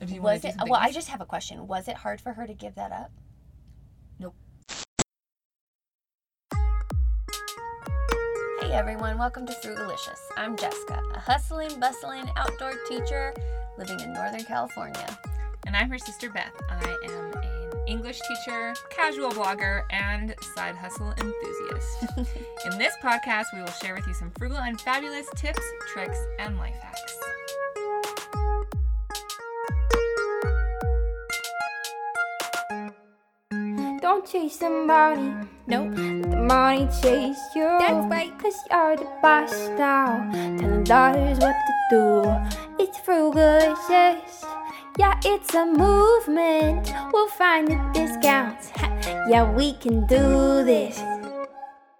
Was it? Well, I just have a question. Was it hard for her to give that up? Nope. Hey everyone, welcome to Frugalicious. I'm Jessica, a hustling, bustling outdoor teacher living in Northern California. And I'm her sister Beth. I am an English teacher, casual blogger, and side hustle enthusiast. In this podcast, we will share with you some frugal and fabulous tips, tricks, and life hacks. Don't chase somebody, Nope. let the money chase you. That's right. Cause you're the boss now. Telling daughters what to do. It's frugalicious. Yeah, it's a movement. We'll find the discounts. Yeah, we can do this.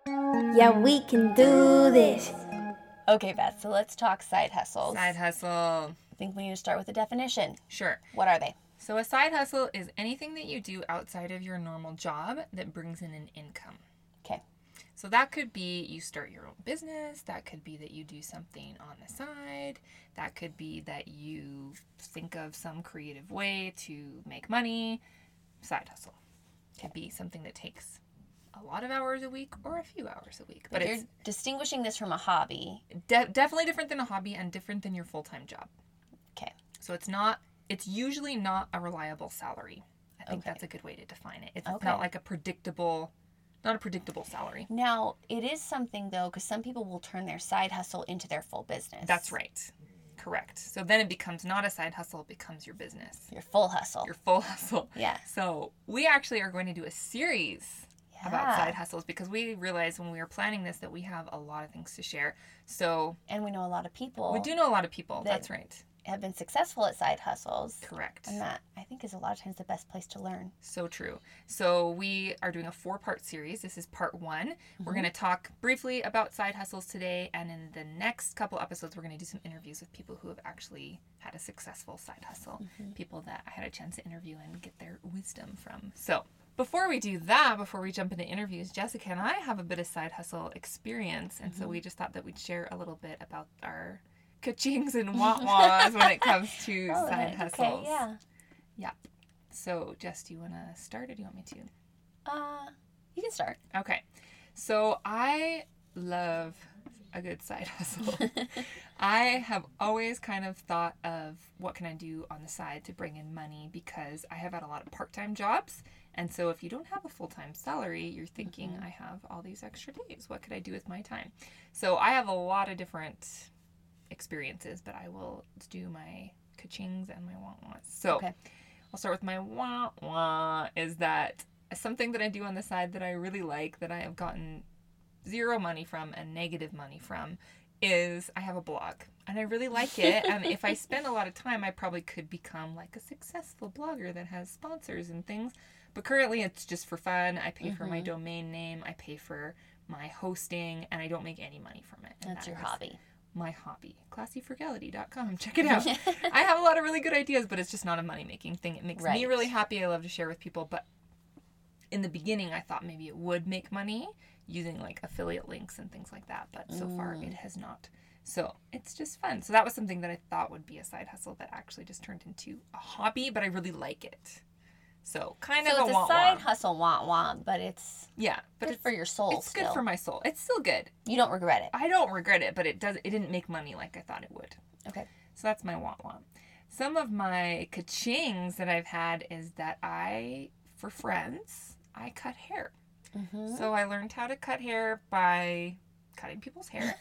Yeah, we can do this. Okay, Beth, so let's talk side hustles. Side hustle. I think we need to start with a definition. Sure. What are they? So, a side hustle is anything that you do outside of your normal job that brings in an income. Okay. So, that could be you start your own business, that could be that you do something on the side, that could be that you think of some creative way to make money. Side hustle could be something that takes a lot of hours a week or a few hours a week. But But you're it's distinguishing this from a hobby. de- definitely different than a hobby and different than your full time job. Okay. So it's not, it's usually not a reliable salary. I think Okay. that's a good way to define it. It's Okay. not like a predictable, not a predictable salary. Now, it is something though, because some people will turn their side hustle into their full business. That's right. Correct. So then it becomes not a side hustle, it becomes your business, Your full hustle. your full hustle. yeah. So we actually are going to do a series about side hustles because we realized when we were planning this that we have a lot of things to share. So And we know a lot of people we do know a lot of people. that- That's right. Have been successful at side hustles. Correct. And that I think is a lot of times the best place to learn. So true. So we are doing a four part series. This is part one. We're mm-hmm. going to talk briefly about side hustles today. And in the next couple episodes, we're going to do some interviews with people who have actually had a successful side hustle, mm-hmm. people that I had a chance to interview and get their wisdom from. So before we do that, before we jump into interviews, Jessica and I have a bit of side hustle experience. And so mm-hmm. we just thought that we'd share a little bit about our ka-chings and wah-wahs when it comes to side hustles. okay, hustles. yeah. So, Jess, do you want to start or do you want me to? Uh, you can start. Okay. So, I love a good side hustle. I have always kind of thought of what can I do on the side to bring in money because I have had a lot of part-time jobs. And so if you don't have a full-time salary, you're thinking I have all these extra days. What could I do with my time? So I have a lot of different experiences, but I will do my ka-chings and my want wants. So Okay. I'll start with my wah wah is that something that I do on the side that I really like that I have gotten zero money from and negative money from is I have a blog and I really like it and um, if I spend a lot of time I probably could become like a successful blogger that has sponsors and things but currently it's just for fun I pay for my mm-hmm. domain name I pay for my hosting and I don't make any money from it And That's that your is hobby. My hobby classyfrugality.com check it out. I have a lot of really good ideas but it's just not a money making thing. It makes me really happy. I love to share with people but in the beginning i thought maybe it would make money using like affiliate links and things like that but so far Mm. it has not. So it's just fun. So that was something that i thought would be a side hustle that actually just turned into a hobby but i really like it so kind So of it's a a side hustle want want, but it's yeah but good it's for your soul it's still. good for my soul it's still good you don't regret it. i don't regret it but it does it didn't make money like i thought it would Okay. so that's my want want. Some of my ka-chings that I've had is that I, for friends, I cut hair. Mm-hmm. So I learned how to cut hair by cutting people's hair.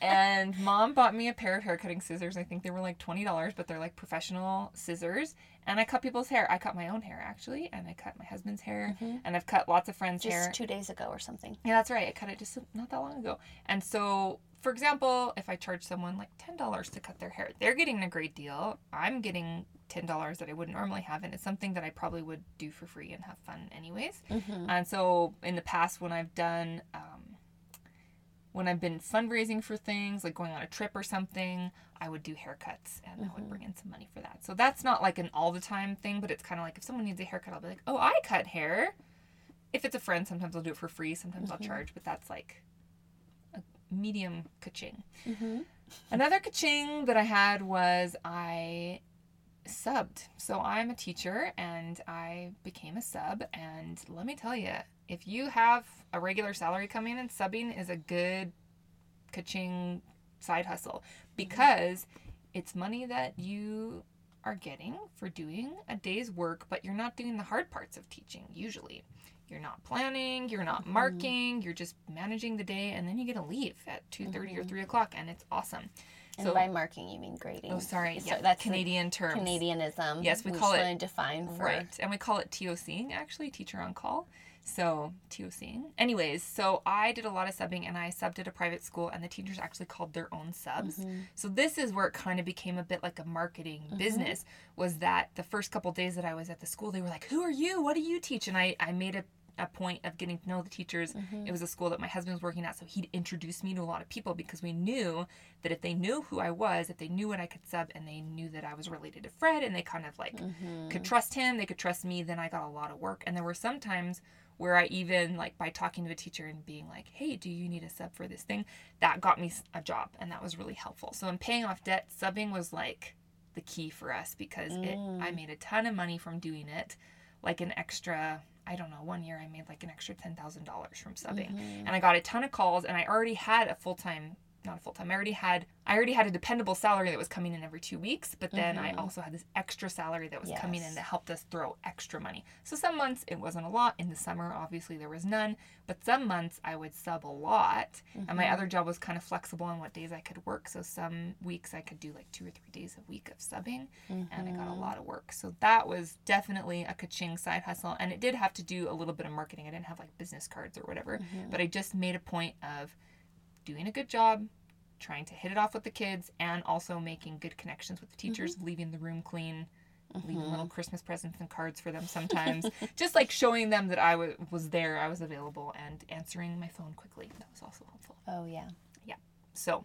and mom bought me a pair of hair cutting scissors. I think they were like $20, but they're like professional scissors. And I cut people's hair. I cut my own hair actually, and I cut my husband's hair, and I've cut lots of friends' Just hair. two days ago or something. Yeah, that's right. I cut it just not that long ago. And so, for example, if I charge someone like $10 to cut their hair, they're getting a great deal. I'm getting $10 that I wouldn't normally have, and it's something that I probably would do for free and have fun anyways. Mm-hmm. And so, in the past, when I've done, um, when I've been fundraising for things, like going on a trip or something, I would do haircuts and I would bring in some money for that. So that's not like an all the time thing, but it's kind of like if someone needs a haircut, I'll be like, oh, I cut hair. If it's a friend, sometimes I'll do it for free, sometimes I'll charge, but that's like a medium ka-ching. Mm-hmm. Another ka-ching that I had was I subbed. So I'm a teacher and I became a sub. And let me tell you, if you have a regular salary coming in, subbing is a good kaching side hustle mm-hmm. because it's money that you are getting for doing a day's work, but you're not doing the hard parts of teaching usually. You're not planning, you're not mm-hmm. marking, you're just managing the day, and then you get to leave at 2.30 or mm-hmm. 3 o'clock, and it's awesome. And So- by marking, you mean grading. Oh, sorry. So Yeah, that's Canadian terms. Canadianism. Yes, we We call it- define for Right. And we call it TOCing, actually, teacher on call. So, TOCing. Anyways, so I did a lot of subbing and I subbed at a private school, and the teachers actually called their own subs. Mm-hmm. So, this is where it kind of became a bit like a marketing business was that the first couple days that I was at the school, they were like, Who are you? What do you teach? And I, I made a a point of getting to know the teachers. Mm-hmm. It was a school that my husband was working at, so he'd introduce me to a lot of people because we knew that if they knew who I was, if they knew what I could sub, and they knew that I was related to Fred, and they kind of like Mm-hmm. could trust him, they could trust me, then I got a lot of work. And there were some times where I even like by talking to a teacher and being like, "Hey, do you need a sub for this thing?" That got me a job, and that was really helpful. So in paying off debt, subbing was like the key for us because it I mm. made a ton of money from doing it, like an extra. I don't know. One year I made like an extra ten thousand dollars from subbing, mm-hmm. and I got a ton of calls, and I already had a full time. Not a full time. I already had I already had a dependable salary that was coming in every two weeks, but then I mm-hmm. also had this extra salary that was coming in that helped us throw extra money. So some months it wasn't a lot. In the summer, obviously there was none, but some months I would sub a lot. And my mm-hmm. other job was kind of flexible on what days I could work. So some weeks I could do like two or three days a week of subbing, and I got a mm-hmm. lot of work. So that was definitely a kaching side hustle, and it did have to do a little bit of marketing. I didn't have like business cards or whatever, but I just made a point of doing a good job trying to hit it off with the kids and also making good connections with the mm-hmm. teachers, leaving the room clean, leaving little mm-hmm. Christmas presents and cards for them sometimes. Just like showing them that I was there, I was available, and answering my phone quickly. That was also helpful. Oh yeah. Yeah. So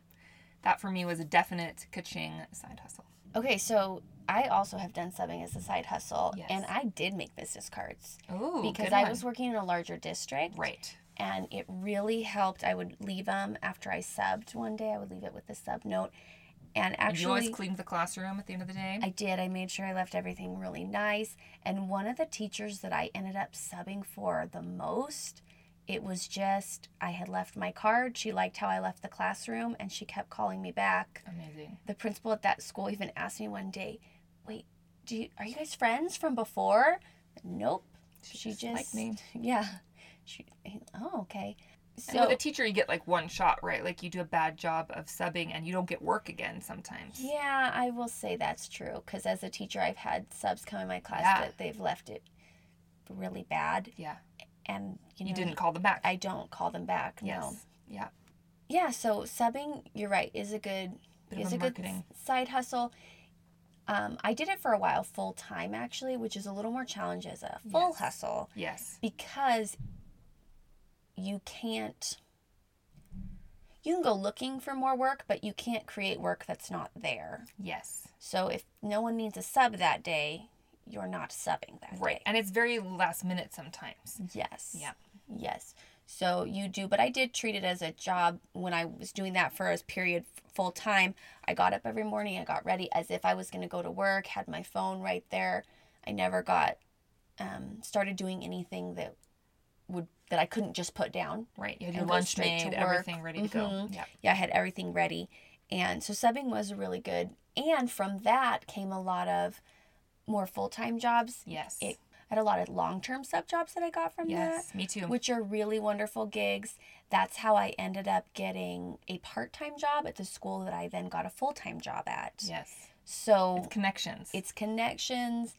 that for me was a definite kaching side hustle. Okay, so I also have done subbing as a side hustle, Yes. and I did make business cards Oh, because I was working in a larger district, right. And it really helped. I would leave them after I subbed one day. I would leave it with the sub note, and And you always cleaned the classroom at the end of the day. I did. I made sure I left everything really nice. And one of the teachers that I ended up subbing for the most, it was just I had left my card. She liked how I left the classroom, and she kept calling me back. Amazing. the principal at that school even asked me one day, "Wait, do you, are you guys friends from before?" Nope. She, just just, liked me. Yeah. Oh, okay. and with So a teacher, you get like one shot, right? Like you do a bad job of subbing and you don't get work again sometimes. yeah, I will say that's true because as a teacher, I've had subs come in my class Yeah. that they've left it really bad, Yeah. and you know You didn't call them back. I don't call them back. yes. No. Yeah. Yeah. So subbing, you're right, is a good Bit is a a good side hustle. Um, I did it for a while full time actually, which is a little more challenge as a full Yes. hustle Yes. because you can't. You can go looking for more work, but you can't create work that's not there. Yes. So if no one needs a sub that day, you're not subbing that Right. day. And it's very last minute sometimes. Yes. Yeah. Yes. So you do, but I did treat it as a job when I was doing that for a period full time. I got up every morning, I got ready as if I was going to go to work, had my phone right there. I never got um, started doing anything that would that I couldn't just put down. Right. You had your go lunch made, everything ready to go. Mhm. Yeah. Yeah, I had everything ready. And so subbing was really good. And from that came a lot of more full time jobs. Yes. It I had a lot of long term sub jobs that I got from that yes. Me too. which are really wonderful gigs. That's how I ended up getting a part time job at the school that I then got a full time job at. yes. So It's connections. it's connections,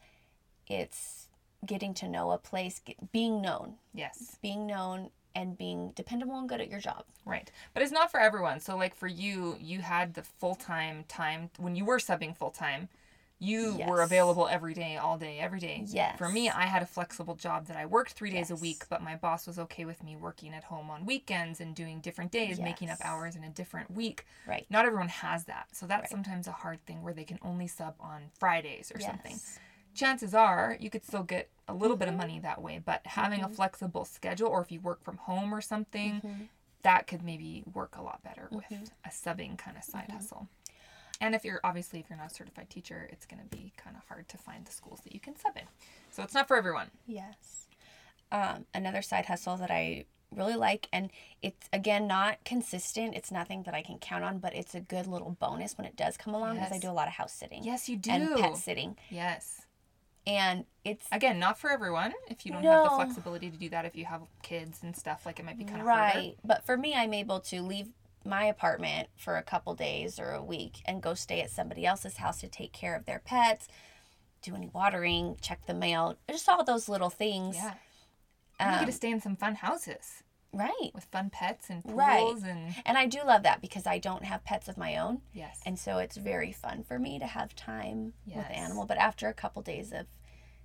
it's getting to know a place, get, being known, yes. being known, and being dependable and good at your job. Right. But it's not for everyone. So like for you, you had the full time time when you were subbing full time. You were available every day, all day, every day. Yes. For me, I had a flexible job that I worked three days a week, but my boss was okay with me working at home on weekends and doing different days, making up hours in a different week. Right. Not everyone has that. So that's Right. sometimes a hard thing where they can only sub on Fridays or something. Yes. Chances are you could still get a little bit of Mm-hmm. money that way, but having a flexible schedule or if you work from home or something, Mm-hmm. that could maybe work a lot better with a subbing kind of side hustle. And if you're obviously if you're not a certified teacher, it's going to be kind of hard to find the schools that you can sub in. So it's not for everyone. Yes. Um, another side hustle that I really like, and it's again not consistent. It's nothing that I can count on, but it's a good little bonus when it does come along because I do a lot of house sitting Yes, you do. and pet sitting, Yes. And it's Again, not for everyone. If you don't have the flexibility to do that, if you have kids and stuff, like it might be kind of right. harder. But for me, I'm able to leave my apartment for a couple days or a week and go stay at somebody else's house to take care of their pets, do any watering, check the mail, just all those little things. Yeah. And you get Um, to stay in some fun houses Right. with fun pets and pools Right. and And I do love that because I don't have pets of my own. yes. And so it's very fun for me to have time with the animal. But after a couple days of,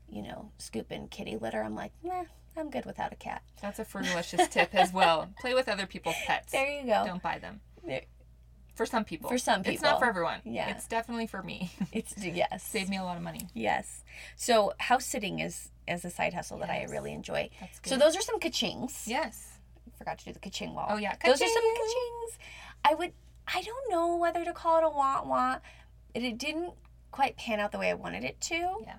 you know, scooping kitty litter, I'm like, nah, I'm good without a cat. That's a frugalicious tip as well. Play with other people's pets. There you go. Don't buy them. There- For some people. For some people. It's not for everyone. Yeah. It's definitely for me. It's yes. Saved me a lot of money. Yes. So house sitting is is a side hustle that I really enjoy. That's good. So those are some ka-chings. Yes. Forgot to do the ka-ching wall. Oh, yeah. Those are some Ka-ching. I would I don't know whether to call it a want want. It, it didn't quite pan out the way I wanted it to. Yeah.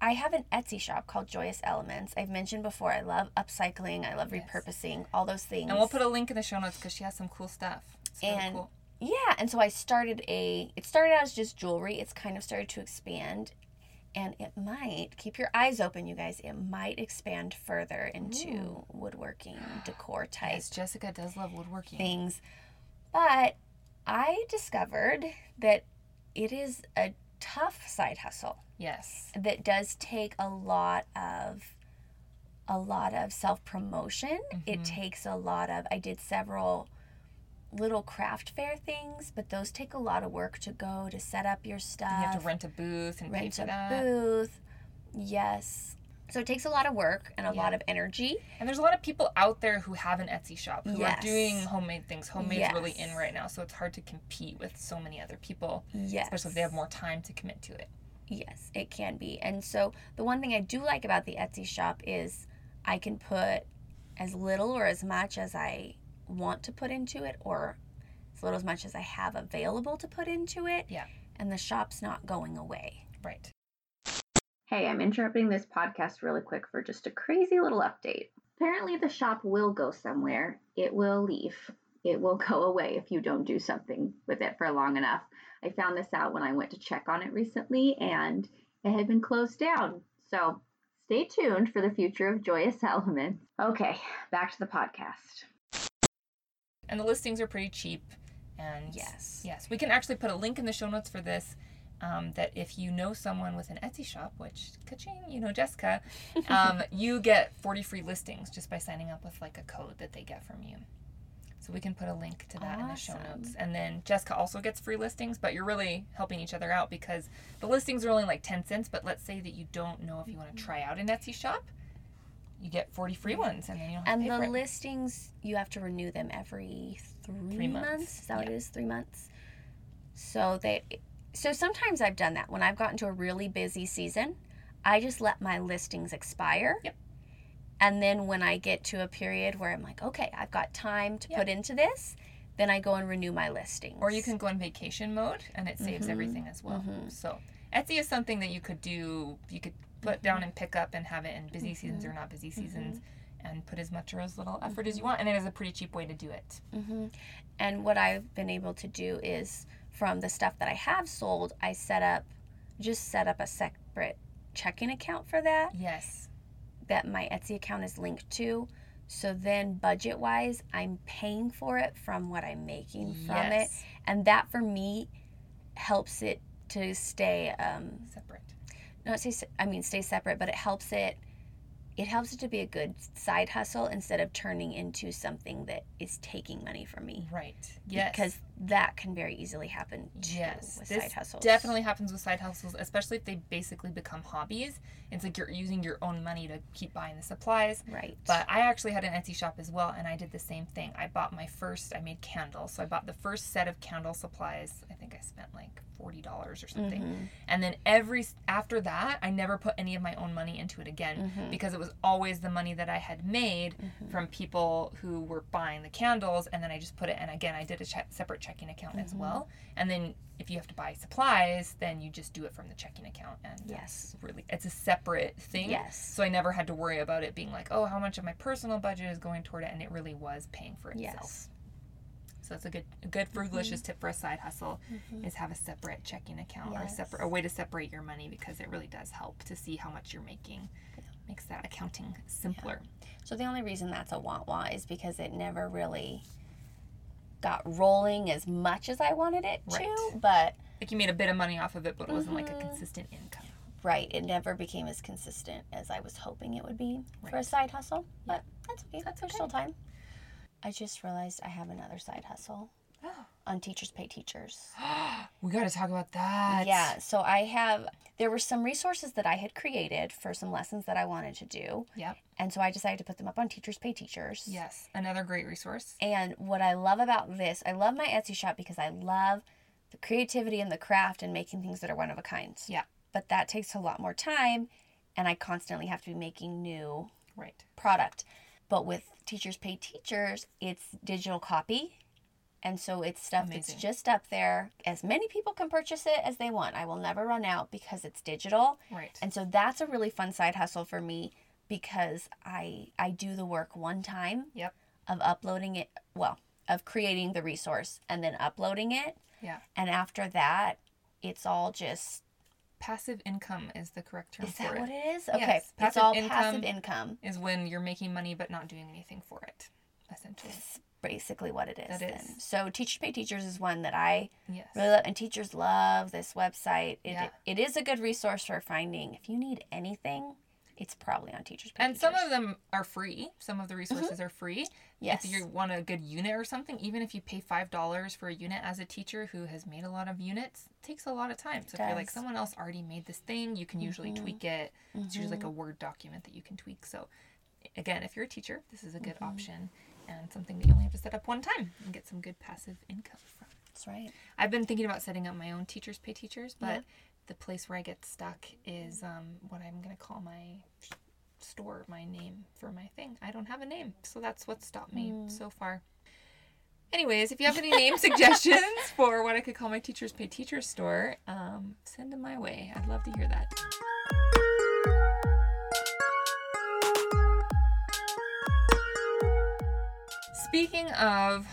I have an Etsy shop called Joyous Elements. I've mentioned before I love upcycling, I love Yes. repurposing, all those things. And we'll put a link in the show notes because she has some cool stuff. Really And- cool. Yeah, and so I started a it started out as just jewelry. It's kind of started to expand and it might keep your eyes open you guys. It might expand further into woodworking, decor type Yes, Jessica does love woodworking. things. But I discovered that it is a tough side hustle Yes. that does take a lot of a lot of self-promotion. It Mhm. takes a lot of I did several little craft fair things, but those take a lot of work to go to set up your stuff. You have to rent a booth and pay rent for a that. booth. Yes. So it takes a lot of work and a Yeah. lot of energy. And there's a lot of people out there who have an Etsy shop who Yes. are doing homemade things. Homemade's really in right now, so it's hard to compete with so many other people, Yes. especially if they have more time to commit to it. Yes, it can be. And so the one thing I do like about the Etsy shop is I can put as little or as much as I want to put into it or as little as much as I have available to put into it. Yeah. And the shop's not going away. Right. Hey, I'm interrupting this podcast really quick for just a crazy little update. Apparently, the shop will go somewhere. It will leave. It will go away if you don't do something with it for long enough. I found this out when I went to check on it recently and it had been closed down. So stay tuned for the future of Joyous Elements. Okay, back to the podcast. And the listings are pretty cheap. And Yes. yes, we can actually put a link in the show notes for this. Um, that if you know someone with an Etsy shop, which ka-ching, you know Jessica, um, you get 40 free listings just by signing up with like a code that they get from you. So we can put a link to that in the show notes. And then Jessica also gets free listings, but you're really helping each other out because the listings are only like 10 cents. But let's say that you don't know if you want to try out an Etsy shop, you get 40 free ones and then you don't have And to pay the listings, you have to renew them every three, Three months. months, Is that what it is? Three months. So they, so sometimes I've done that when I've gotten to a really busy season. I just let my listings expire. Yep. And then when I get to a period where I'm like, okay, I've got time to Yep. put into this, then I go and renew my listings. Or you can go in vacation mode and it saves Mhm, everything as well. mhm. So Etsy is something that you could do. You could put down and pick up and have it in busy seasons Mm-hmm. or not busy seasons, and put as much or as little effort as you want. And it is a pretty cheap way to do it. hmm And what I've been able to do is from the stuff that I have sold, I set up, just set up a separate checking account for that. Yes. that my Etsy account is linked to. So then, budget wise, I'm paying for it from what I'm making from it. And that for me helps it to stay, um, Separate. Not se- I mean, stay separate, but it helps it. It helps it to be a good side hustle instead of turning into something that is taking money from me. Right. Yes. Because that can very easily happen Yes, with this side hustles. definitely happens with side hustles, especially if they basically become hobbies. It's like you're using your own money to keep buying the supplies. Right. But I actually had an Etsy shop as well, and I did the same thing. I bought my first, I made candles. So I bought the first set of candle supplies. I think I spent like $40 or something. Mhm. And then every, after that, I never put any of my own money into it again Mhm. because it was always the money that I had made Mhm. from people who were buying the candles. And then I just put it, and again, I did a separate checking account as mm-hmm. well. And then if you have to buy supplies, then you just do it from the checking account. And Yes. really, it's a separate thing. Yes. So I never had to worry about it being like, oh, how much of my personal budget is going toward it, and it really was paying for itself. Yes. So that's a good, a good frugalicious mm-hmm. tip for a side hustle mm-hmm. is have a separate checking account or a separate a way to separate your money because it really does help to see how much you're making. Makes that accounting simpler. So the only reason that's a want want is because it never really got rolling as much as I wanted it to. But Like you made a bit of money off of it, but it wasn't like a Mm-hmm. consistent income. right, it never became as consistent as I was hoping it would be for a side hustle. But that's okay. That's There's still time. I just realized I have another side hustle on Teachers Pay Teachers. We got to talk about that. Yeah, so I have there were some resources that I had created for some lessons that I wanted to do. Yep. And so I decided to put them up on Teachers Pay Teachers. Yes. Another great resource. And what I love about this, I love my Etsy shop because I love the creativity and the craft and making things that are one of a kind. Yeah. But that takes a lot more time and I constantly have to be making new Right. product. But with Teachers Pay Teachers, it's digital copy. And so it's stuff Amazing. that's just up there. As many people can purchase it as they want. I will never run out because it's digital. Right. And so that's a really fun side hustle for me because I I do the work one time Yep. of uploading it, well, of creating the resource and then uploading it. Yeah. And after that, it's all just Passive income is the correct term is that it. what it is? Okay. Yes, it's passive all income. passive income. Is when you're making money but not doing anything for it. Essentially. It's basically what it is. That then. is. So Teachers Pay Teachers is one that I Yes. really love, and teachers love this website. It, Yeah. it is a good resource for finding if you need anything. It's probably on Teachers Pay And Teachers. some of them are free. Some of the mm-hmm. resources are free. Yes. If you want a good unit or something, even if you pay five dollars for a unit as a teacher who has made a lot of units, it takes a lot of time. So if you're like someone else already made this thing, you can usually mm-hmm. tweak it. It's usually like a mm-hmm. Word document that you can tweak. So again, if you're a teacher, this is a good option and something that you only have to set up one time and get some good passive income from. That's right. I've been thinking about setting up my own teachers pay teachers, but Yeah. the place where I get stuck is um, what I'm gonna call my store, my name for my thing. I don't have a name, so that's what stopped me so far. Anyways, if you have any name suggestions for what I could call my teachers pay teachers store, um, send them my way. I'd love to hear that. Speaking of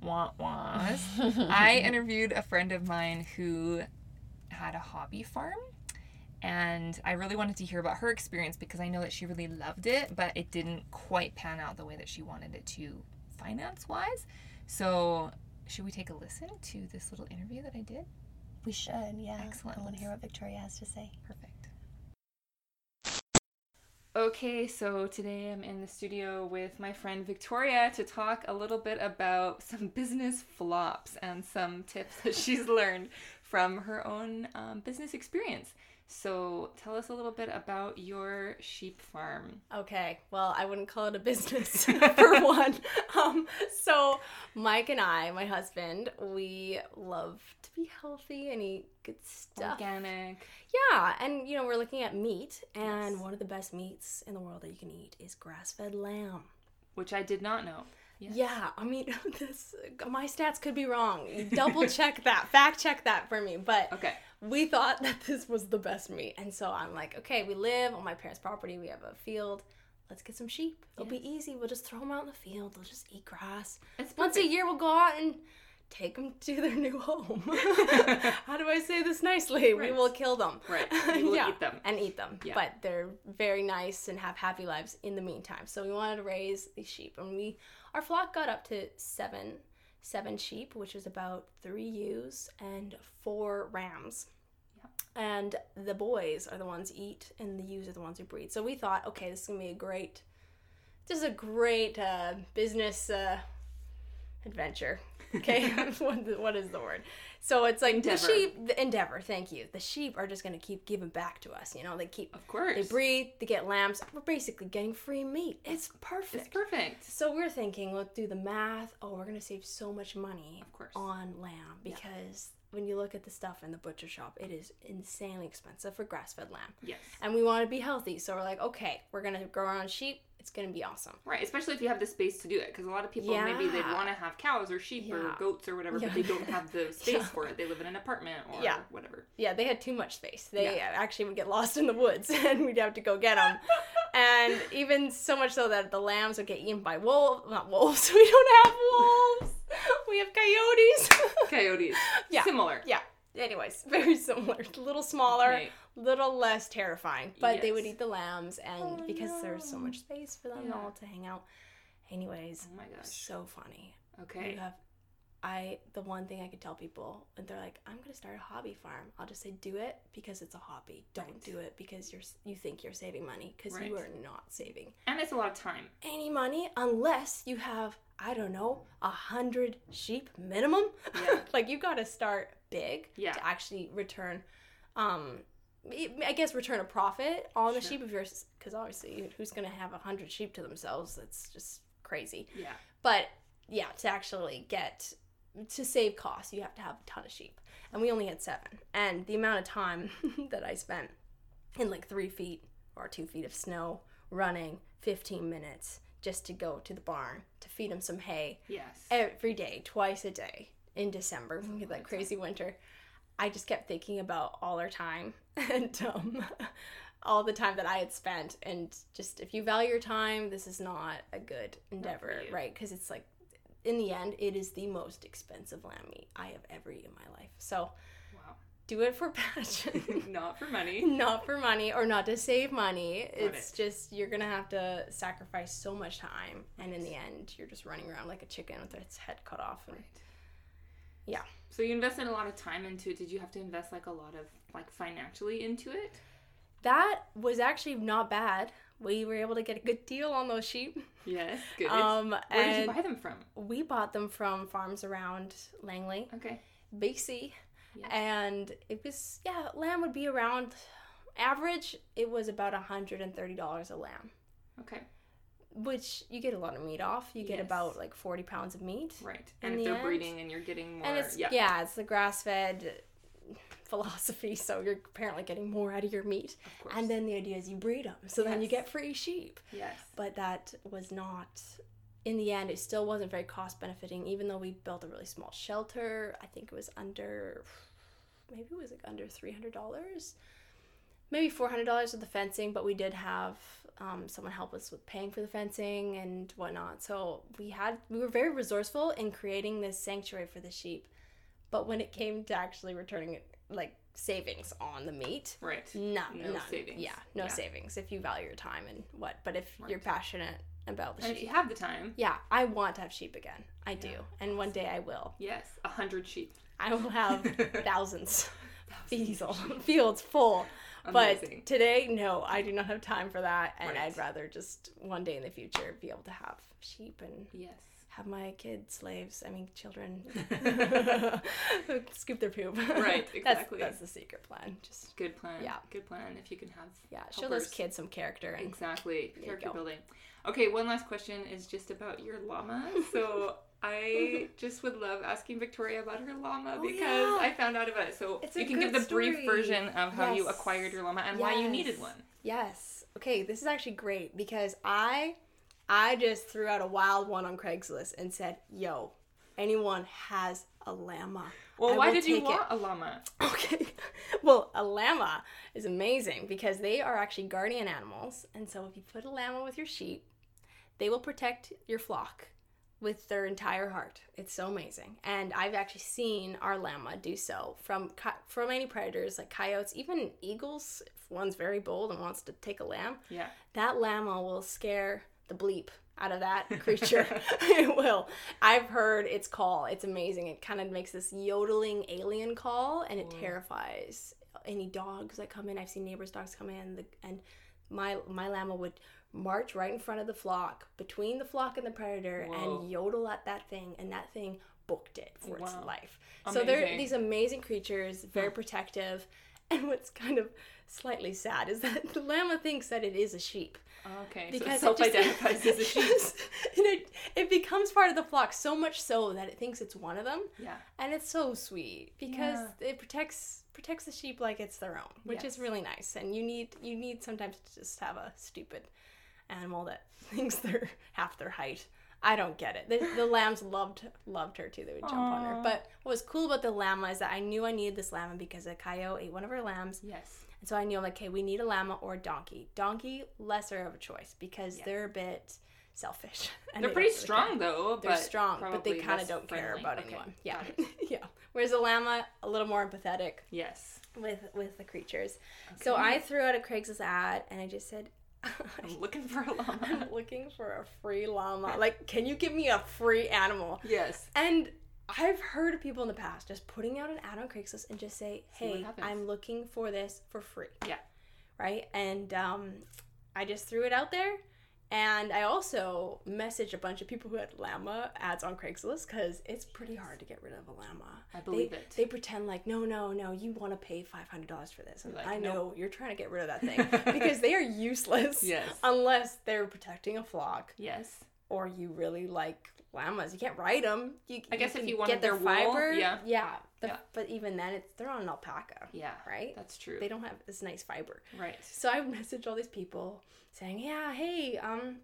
wah wahs, I interviewed a friend of mine who had a hobby farm. And I really wanted to hear about her experience because I know that she really loved it, but it didn't quite pan out the way that she wanted it to finance wise. So, should we take a listen to this little interview that I did? We should, yeah. Excellent. I want to hear what Victoria has to say. Perfect. Okay, so today I'm in the studio with my friend Victoria to talk a little bit about some business flops and some tips that she's learned from her own um, business experience. So tell us a little bit about your sheep farm. Okay, well, I wouldn't call it a business for one. Um, so, Mike and I, my husband, we love to be healthy and eat good stuff. Organic. Yeah, and you know, we're looking at meat, and Yes. one of the best meats in the world that you can eat is grass fed lamb. Which I did not know. Yes. Yeah, I mean, this my stats could be wrong. Double check that, fact check that for me. But Okay. We thought that this was the best meat, and so I'm like, okay, we live on my parents' property. We have a field. Let's get some sheep. It'll be easy. We'll just throw them out in the field. They'll just eat grass. Once a year, we'll go out and take them to their new home. How do I say this nicely? We will kill them. Right. We will eat them. And eat them. Yeah. But they're very nice and have happy lives in the meantime. So we wanted to raise these sheep. And we our flock got up to seven seven sheep, which is about three ewes and four rams. And the boys are the ones who eat, and the ewes are the ones who breed. So we thought, okay, this is gonna be a great, this is a great uh, business uh, adventure. Okay, what, what is the word? So it's like Endeavor. the sheep, the endeavor. Thank you. The sheep are just gonna keep giving back to us. You know, they keep, Of course. they breathe. they get lambs. We're basically getting free meat. It's perfect. It's perfect. So we're thinking, let's do the math. Oh, we're gonna save so much money Of course. on lamb because when you look at the stuff in the butcher shop, it is insanely expensive for grass fed lamb. Yes. And we want to be healthy. So we're like, okay, we're going to grow our own sheep. It's going to be awesome. Right, especially if you have the space to do it, because a lot of people maybe they'd want to have cows or sheep or goats or whatever, Yeah. but they don't have the space Yeah. for it. They live in an apartment or Yeah. whatever. Yeah, they had too much space. They Yeah. actually would get lost in the woods and we'd have to go get them. and even so much so that the lambs would get eaten by wolves. Not wolves. We don't have wolves. We have coyotes. Coyotes, Yeah. similar. yeah. Anyways, very similar. A little smaller, Okay. little less terrifying. But they would eat the lambs, and Oh, because there's so much space for them Yeah. all to hang out. Anyways, Oh my gosh. so funny. Okay. You have, I the one thing I could tell people, and they're like, "I'm gonna start a hobby farm." I'll just say, "Do it because it's a hobby. Don't Right. do it because you're you think you're saving money because you are not saving And it's a lot of time. any money unless you have I don't know a hundred sheep minimum. Yeah. like you got to start big Yeah. to actually return. Um, I guess return a profit on the sheep of you're because obviously who's gonna have a hundred sheep to themselves? That's just crazy Yeah. but yeah to actually get to save costs you have to have a ton of sheep. And we only had seven. And the amount of time that i spent in like three feet or two feet of snow running 15 minutes just to go to the barn to feed them some hay Yes. every day twice a day in december when we had that crazy winter. I just kept thinking about all our time and um, all the time that i had spent. And just if you value your time this is not a good endeavor right? Because it's like in the end it is the most expensive lamb meat i have ever eaten in my life so wow. do it for passion Not for money. not for money or not to save money Got it's it. just you're gonna have to sacrifice so much time and in the end you're just running around like a chicken with its head cut off and Right. Yeah. So you invested a lot of time into it. Did you have to invest like a lot of like financially into it? That was actually not bad. We were able to get a good deal on those sheep. Yes. Good. Um, Where did you buy them from? we bought them from farms around Langley, Okay. BC, Yeah. and it was yeah, lamb would be around average. It was about hundred and thirty dollars a lamb, Okay. which you get a lot of meat off. You get Yes. about like forty pounds of meat, Right. And if the they're end- breeding and you're getting more, and it's yeah. yeah, it's the grass fed philosophy. So you're apparently getting more out of your meat. And then the idea is you breed them, so then you get free sheep. yes. but that was not in the end it still wasn't very cost benefiting even though we built a really small shelter i think it was under maybe it was like under $300 maybe $400 with the fencing but we did have um, someone help us with paying for the fencing and whatnot so we had we were very resourceful in creating this sanctuary for the sheep but when it came to actually returning like savings on the meat Right. no, No none. savings. Yeah, no Yeah. savings if you value your time and what. But if you're passionate about the sheep. And if you have the time, yeah, I want to have sheep again. I do, Yeah. and one day I will. yes, a hundred sheep. I will have thousands, fields, fields full. Amazing. But today, no, I do not have time for that, and Right. I'd rather just one day in the future be able to have sheep and yes. Have my kids slaves. I mean, children scoop their poop. Right, exactly. That's, the secret plan. Just Good plan. Yeah. Good plan. If you can have yeah, show those kids some character and Exactly. Character building. Okay, one last question is just about your llama. So I just would love asking Victoria about her llama Oh, because yeah. I found out about it. So It's a you can give the good brief version of how you acquired your llama and why you needed one. Yes. Okay, this is actually great because I I just threw out a wild one on Craigslist and said, "Yo, anyone has a llama?" Well, I why did you take it." want a llama? Okay. well, a llama is amazing because they are actually guardian animals, and so if you put a llama with your sheep, they will protect your flock with their entire heart. It's so amazing, and I've actually seen our llama do so from from any predators like coyotes, even eagles. If one's very bold and wants to take a lamb, Yeah. that llama will scare the bleep out of that creature. it will. I've heard its call. It's amazing. It kind of makes this yodeling alien call, and it Cool. terrifies any dogs that come in. I've seen neighbors' dogs come in, the, and my my llama would march right in front of the flock, between the flock and the predator, Whoa. and yodel at that thing, and that thing booked it for its Wow. life. So they're these amazing creatures, very protective. And what's kind of slightly sad is that the llama thinks that it is a sheep. Okay. Because so it self-identifies as a sheep. and it, it becomes part of the flock so much so that it thinks it's one of them. Yeah. And it's so sweet because it protects protects the sheep like it's their own, which Yes. is really nice. And you need you need sometimes to just have a stupid animal that thinks they're half their height. I don't get it. The, the lambs loved loved her too. They would jump on her. But what was cool about the llama is that I knew I needed this llama because a coyote ate one of her lambs. Yes. And so I knew I'm like, okay, we need a llama or a donkey. Donkey, lesser of a choice because Yeah. they're a bit selfish. and They're they pretty really strong care. though. They're but strong, but they kind of don't care about Okay, anyone. Yeah, yeah. Whereas a llama, a little more empathetic Yes. with with the creatures. So I threw out a Craigslist ad and I just said, I'm looking for a llama. I'm looking for a free llama. Like, can you give me a free animal? yes. And I've heard of people in the past just putting out an ad on Craigslist and just say, "Hey. I'm looking for this for free." Yeah. Right? And um, I just threw it out there, and I also messaged a bunch of people who had llama ads on Craigslist because it's pretty hard to get rid of a llama. I believe they, it. They pretend like, no, no, no, you want to pay five hundred dollars for this, and Like, I nope. know you're trying to get rid of that thing because they are useless. Yes. Unless they're protecting a flock Yes. Or you really like llamas. You can't ride them. You, I guess if you wanted get their their wool, fiber, yeah. yeah. The- Yeah. But even then, it's they're on an alpaca, Yeah. right? That's true. They don't have this nice fiber. Right. So I messaged all these people saying, "Yeah, hey, um,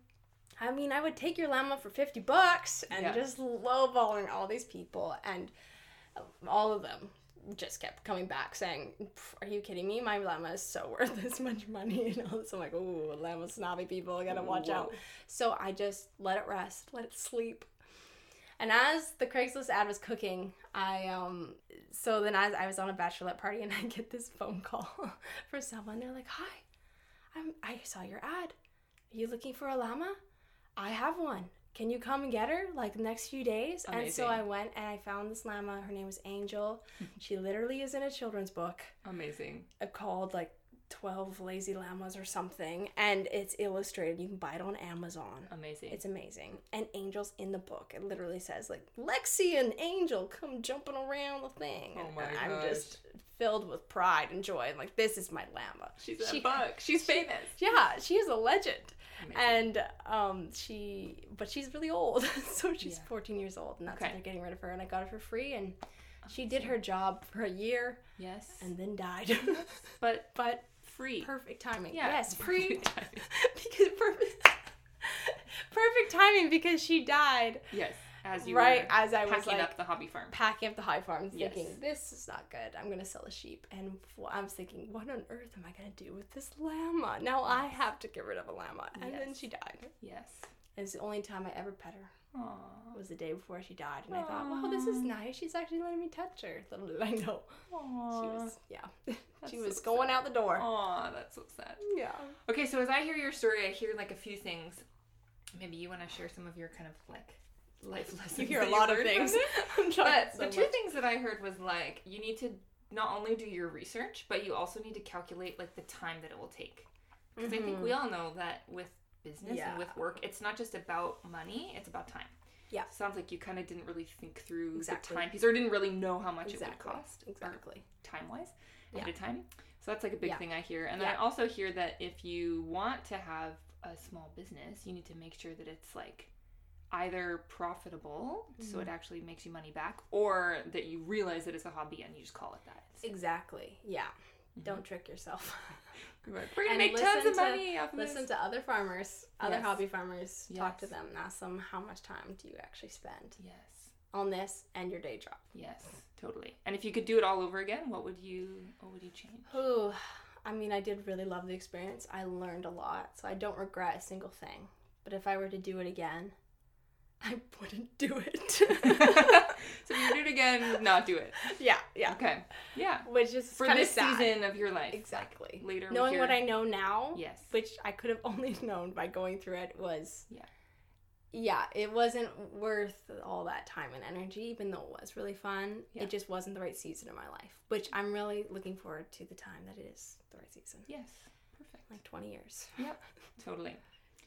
I mean, I would take your llama for fifty bucks," and Yeah. just lowballing all these people, and all of them just kept coming back saying, "Are you kidding me? My llama is so worth this much money." And all this, I'm like, "Ooh, llama snobby people, I gotta watch out." So I just let it rest, let it sleep. And as the Craigslist ad was cooking, I um so then as I was on a bachelorette party and I get this phone call for someone. They're like, "Hi, I'm I saw your ad. Are you looking for a llama? I have one. Can you come and get her like the next few days?" And so I went and I found this llama. Her name was Angel. she literally is in a children's book Amazing. uh, called like 12 lazy llamas or something and it's illustrated you can buy it on amazon Amazing. it's amazing and angel's in the book it literally says like lexi and angel come jumping around the thing Oh And my i'm just filled with pride and joy and like this is my llama She's a She- buck. She's famous. yeah she is a legend Amazing. and um she but she's really old so she's Yeah. 14 years old and that's why they're getting rid of her and i got her for free and she did her job for a year yes. and then died but but free. perfect timing. Yeah, Yes, free because perfect perfect timing because she died yes. As you right were as I was packing like up the hobby farm. packing up the hobby farm, Yes. thinking this is not good. I'm gonna sell a sheep, and I was thinking, what on earth am I gonna do with this llama? Now I have to get rid of a llama, and then she died. Yes. It's the only time I ever pet her. Aww. Was the day before she died, and I thought, wow, this is nice. She's actually letting me touch her. Little did I know, Aww. she was yeah, she was so going out the door. Aw, that's so sad. Yeah. Okay, so as I hear your story, I hear like a few things. Maybe you want to share some of your kind of like life lessons. You hear a lot of things. this. I'm trying But so the two much. things that I heard was like you need to not only do your research, but you also need to calculate like the time that it will take. Because I think we all know that with business Mm-hmm. Yeah. and with work, it's not just about money; it's about time. Yeah. Sounds like you kind of didn't really think through Exactly. the time piece, or didn't really know how much it Exactly. would cost. Exactly. Time wise, Yeah. of time. So that's like a big Yeah. thing I hear. And then I also hear that if you want to have a small business, you need to make sure that it's like either profitable, so Mm-hmm. it actually makes you money back, or that you realize that it's a hobby and you just call it that. Exactly. Yeah. Don't trick yourself. We're gonna And make tons of to- money off of Listen this. to other farmers, other Yes. hobby farmers. Talk to them and ask them how much time do you actually spend Yes, on this and your day job. yes, totally. And if you could do it all over again, what would you what would you change? Ooh, I mean, I did really love the experience. I learned a lot, so I don't regret a single thing. But if I were to do it again, I wouldn't do it. so if you do it again, not do it. yeah, yeah. Okay. Yeah. Which is For this sad. season of your life. Exactly. Later Knowing your- what I know now, Yes. which I could have only known by going through it was Yeah. yeah it wasn't worth all that time and energy even though it was really fun Yeah. it just wasn't the right season of my life which i'm really looking forward to the time that it is the right season Yes. Perfect. like 20 years Yep. Totally.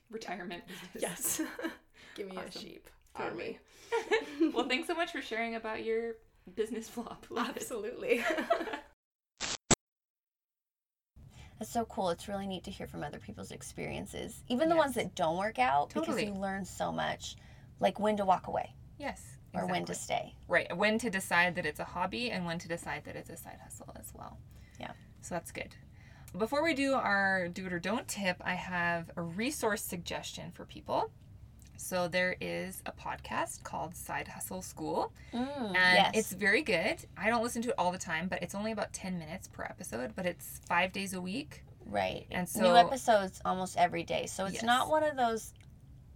Retirement business. yes give me a sheep Totally. army well, thanks so much for sharing about your business flop. Love absolutely That's so cool. It's really neat to hear from other people's experiences, even the ones that don't work out, Totally. because you learn so much, like when to walk away Yes. or when to stay. Right. When to decide that it's a hobby and when to decide that it's a side hustle as well. Yeah. So that's good. Before we do our do it or don't tip, I have a resource suggestion for people. So there is a podcast called Side Hustle School, Mm, and yes. it's very good. I don't listen to it all the time, but it's only about 10 minutes per episode, but it's 5 days a week. right. And New so episodes almost every day. So it's Yes. not one of those.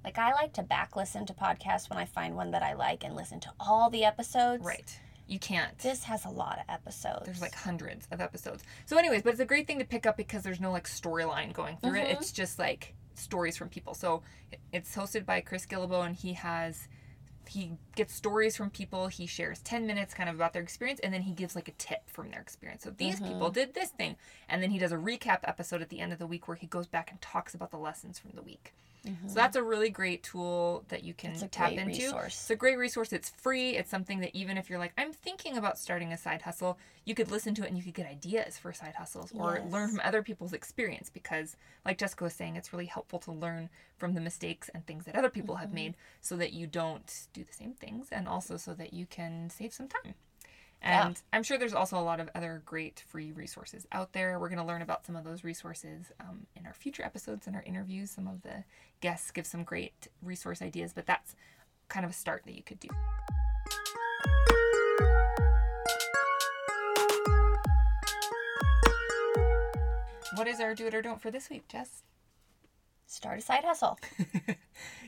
Like I like to back listen to podcasts when I find one that I like and listen to all the episodes. right. You can't. This has a lot of episodes. There's like hundreds of episodes. So, anyways, but it's a great thing to pick up because there's no like storyline going through it. Mhm. It's just like stories from people. So it's hosted by Chris Guillebeau, and he has he gets stories from people. He shares ten minutes kind of about their experience, and then he gives like a tip from their experience. So these people did this thing, and then he does a recap episode at the end of the week where he goes back and talks about the lessons from the week. So that's a really great tool that you can It's a tap great into. resource. It's a great resource. It's free. It's something that even if you're like, I'm thinking about starting a side hustle, you could listen to it and you could get ideas for side hustles or learn from other people's experience because, like Jessica was saying, it's really helpful to learn from the mistakes and things that other people Mm-hmm. have made so that you don't do the same things and also so that you can save some time. Yeah. And I'm sure there's also a lot of other great free resources out there. We're going to learn about some of those resources um, in our future episodes and our interviews. Some of the guests give some great resource ideas, but that's kind of a start that you could do. What is our do it or don't for this week, Jess? Start a side hustle.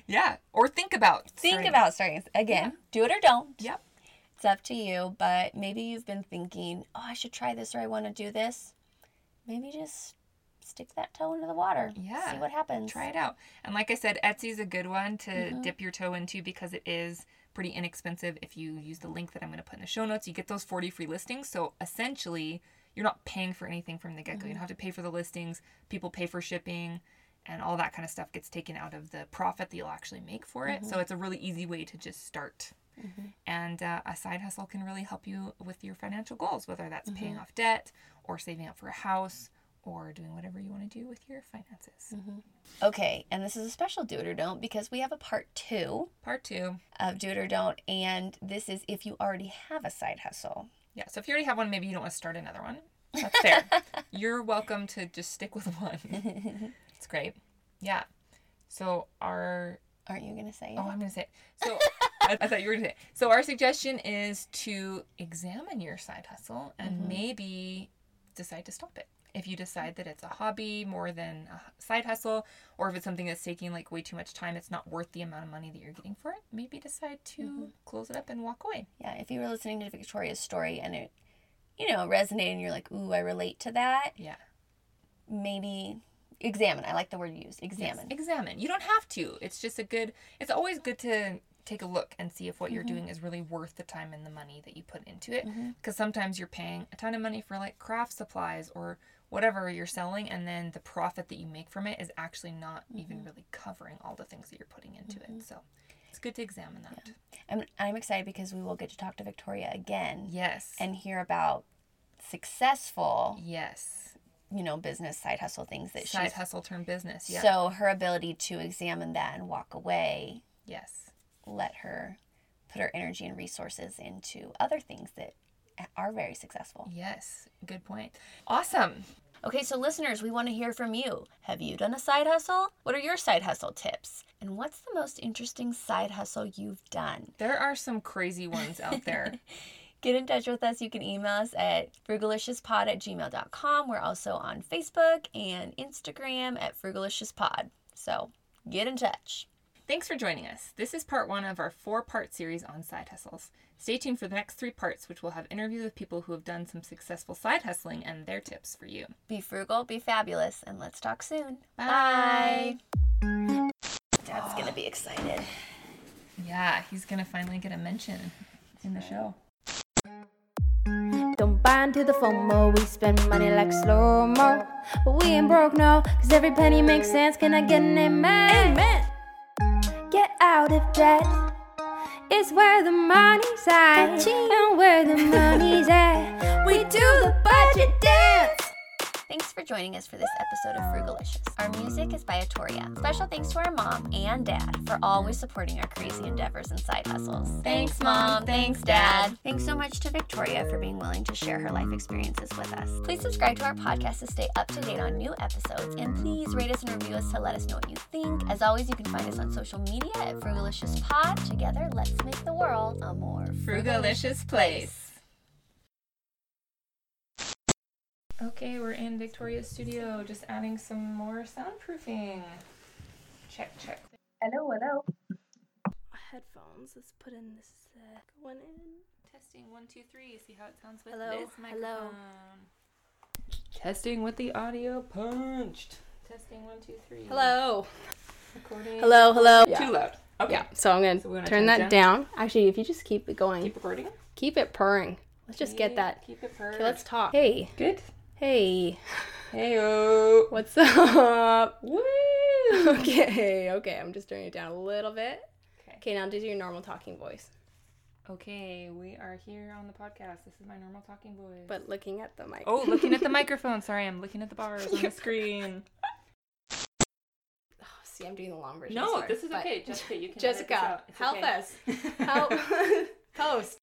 Yeah, or think about. Think starting. about starting. Again, do it or don't. Yep. It's up to you, but maybe you've been thinking, oh, I should try this or I want to do this. Maybe just stick that toe into the water. Yeah. See what happens. Try it out. And like I said, Etsy's a good one to mm-hmm. dip your toe into because it is pretty inexpensive. If you use the link that I'm going to put in the show notes, you get those 40 free listings. So essentially, you're not paying for anything from the get go. You mm-hmm. don't have to pay for the listings, people pay for shipping. And all that kind of stuff gets taken out of the profit that you'll actually make for it. Mm-hmm. So it's a really easy way to just start. Mm-hmm. And uh, a side hustle can really help you with your financial goals, whether that's mm-hmm. paying off debt or saving up for a house or doing whatever you want to do with your finances. Mm-hmm. Okay, and this is a special do it or don't because we have a part two Part two. of do it or don't, and this is if you already have a side hustle. Yeah, so if you already have one, maybe you don't want to start another one. That's fair. You're welcome to just stick with one. it's great. Yeah. So our Aren't you gonna say oh, it? oh, I'm gonna say it. So I, I thought you were gonna say. So our suggestion is to examine your side hustle and mm-hmm. maybe decide to stop it. If you decide that it's a hobby more than a side hustle, or if it's something that's taking like way too much time, it's not worth the amount of money that you're getting for it. Maybe decide to mm-hmm. close it up and walk away. Yeah, if you were listening to Victoria's story and it, you know, resonated and you're like, ooh, I relate to that, Yeah. maybe examine. I like the word you used. Examine. Yes, examine. You don't have to. It's just a good. It's always good to take a look and see if what you're mm-hmm. doing is really worth the time and the money that you put into it. Mm-hmm. Because sometimes you're paying a ton of money for like craft supplies or whatever you're selling, and then the profit that you make from it is actually not even mm-hmm. really covering all the things that you're putting into it. So it's good to examine that. I'm, I'm excited because we will get to talk to Victoria again Yes. and hear about successful, yes. you know, business side hustle things that Side she's. hustle turn business. Yeah. So her ability to examine that and walk away, yes. Let her put her energy and resources into other things that are very successful. Yes. Good point. Awesome. Okay, so listeners, we want to hear from you. Have you done a side hustle? What are your side hustle tips? And what's the most interesting side hustle you've done? There are some crazy ones out there. Get in touch with us. You can email us at frugaliciouspod at gmail.com. We're also on Facebook and Instagram at frugaliciouspod. So get in touch. Thanks for joining us. This is part one of our four part series on side hustles. Stay tuned for the next three parts, which will have interviews with people who have done some successful side hustling and their tips for you. Be frugal, be fabulous, and let's talk soon. Bye. Dad's going to be excited. Yeah, he's going to finally get a mention in the show. Don't buy into the FOMO, we spend money like slow mo. But we ain't broke, no, cause every penny makes sense. Can I get an amen? Amen. Out of debt. It's where the money's at. And where the money's at. We do the budget. Thanks for joining us for this episode of Frugalicious. Our music is by Atoria. Special thanks to our mom and dad for always supporting our crazy endeavors and side hustles. Thanks, mom. Thanks, dad. Thanks so much to Victoria for being willing to share her life experiences with us. Please subscribe to our podcast to stay up to date on new episodes, and please rate us and review us to let us know what you think. As always, you can find us on social media at Frugalicious Pod. Together, let's make the world a more Frugalicious place. Okay, we're in Victoria's studio, just adding some more soundproofing. Check, check. Hello, hello. Headphones. Let's put in this second one in. Testing one, two, three. See how it sounds with Hello, this hello. Testing with the audio punched. Testing one, two, three. Hello. Recording. Hello, hello. Too loud. Okay. Yeah. So I'm gonna, So gonna turn turn that it down. Actually, if you just keep it going, Keep keep, it purring. Let's just get that. Keep it purring. Okay, let's talk. Hey, Good. Hey, Heyo. what's up? Woo. okay, okay. I'm just turning it down a little bit. Okay. Okay, now do your normal talking voice, Okay, we are here on the podcast. This is my normal talking voice. but looking at the mic. oh, looking at the microphone. Sorry, I'm looking at the bars on the screen. Oh, see, I'm doing the long version. No, sorry, this is but- okay. Jessica, you can. edit this Jessica, out. It's help okay. us. Help. Post.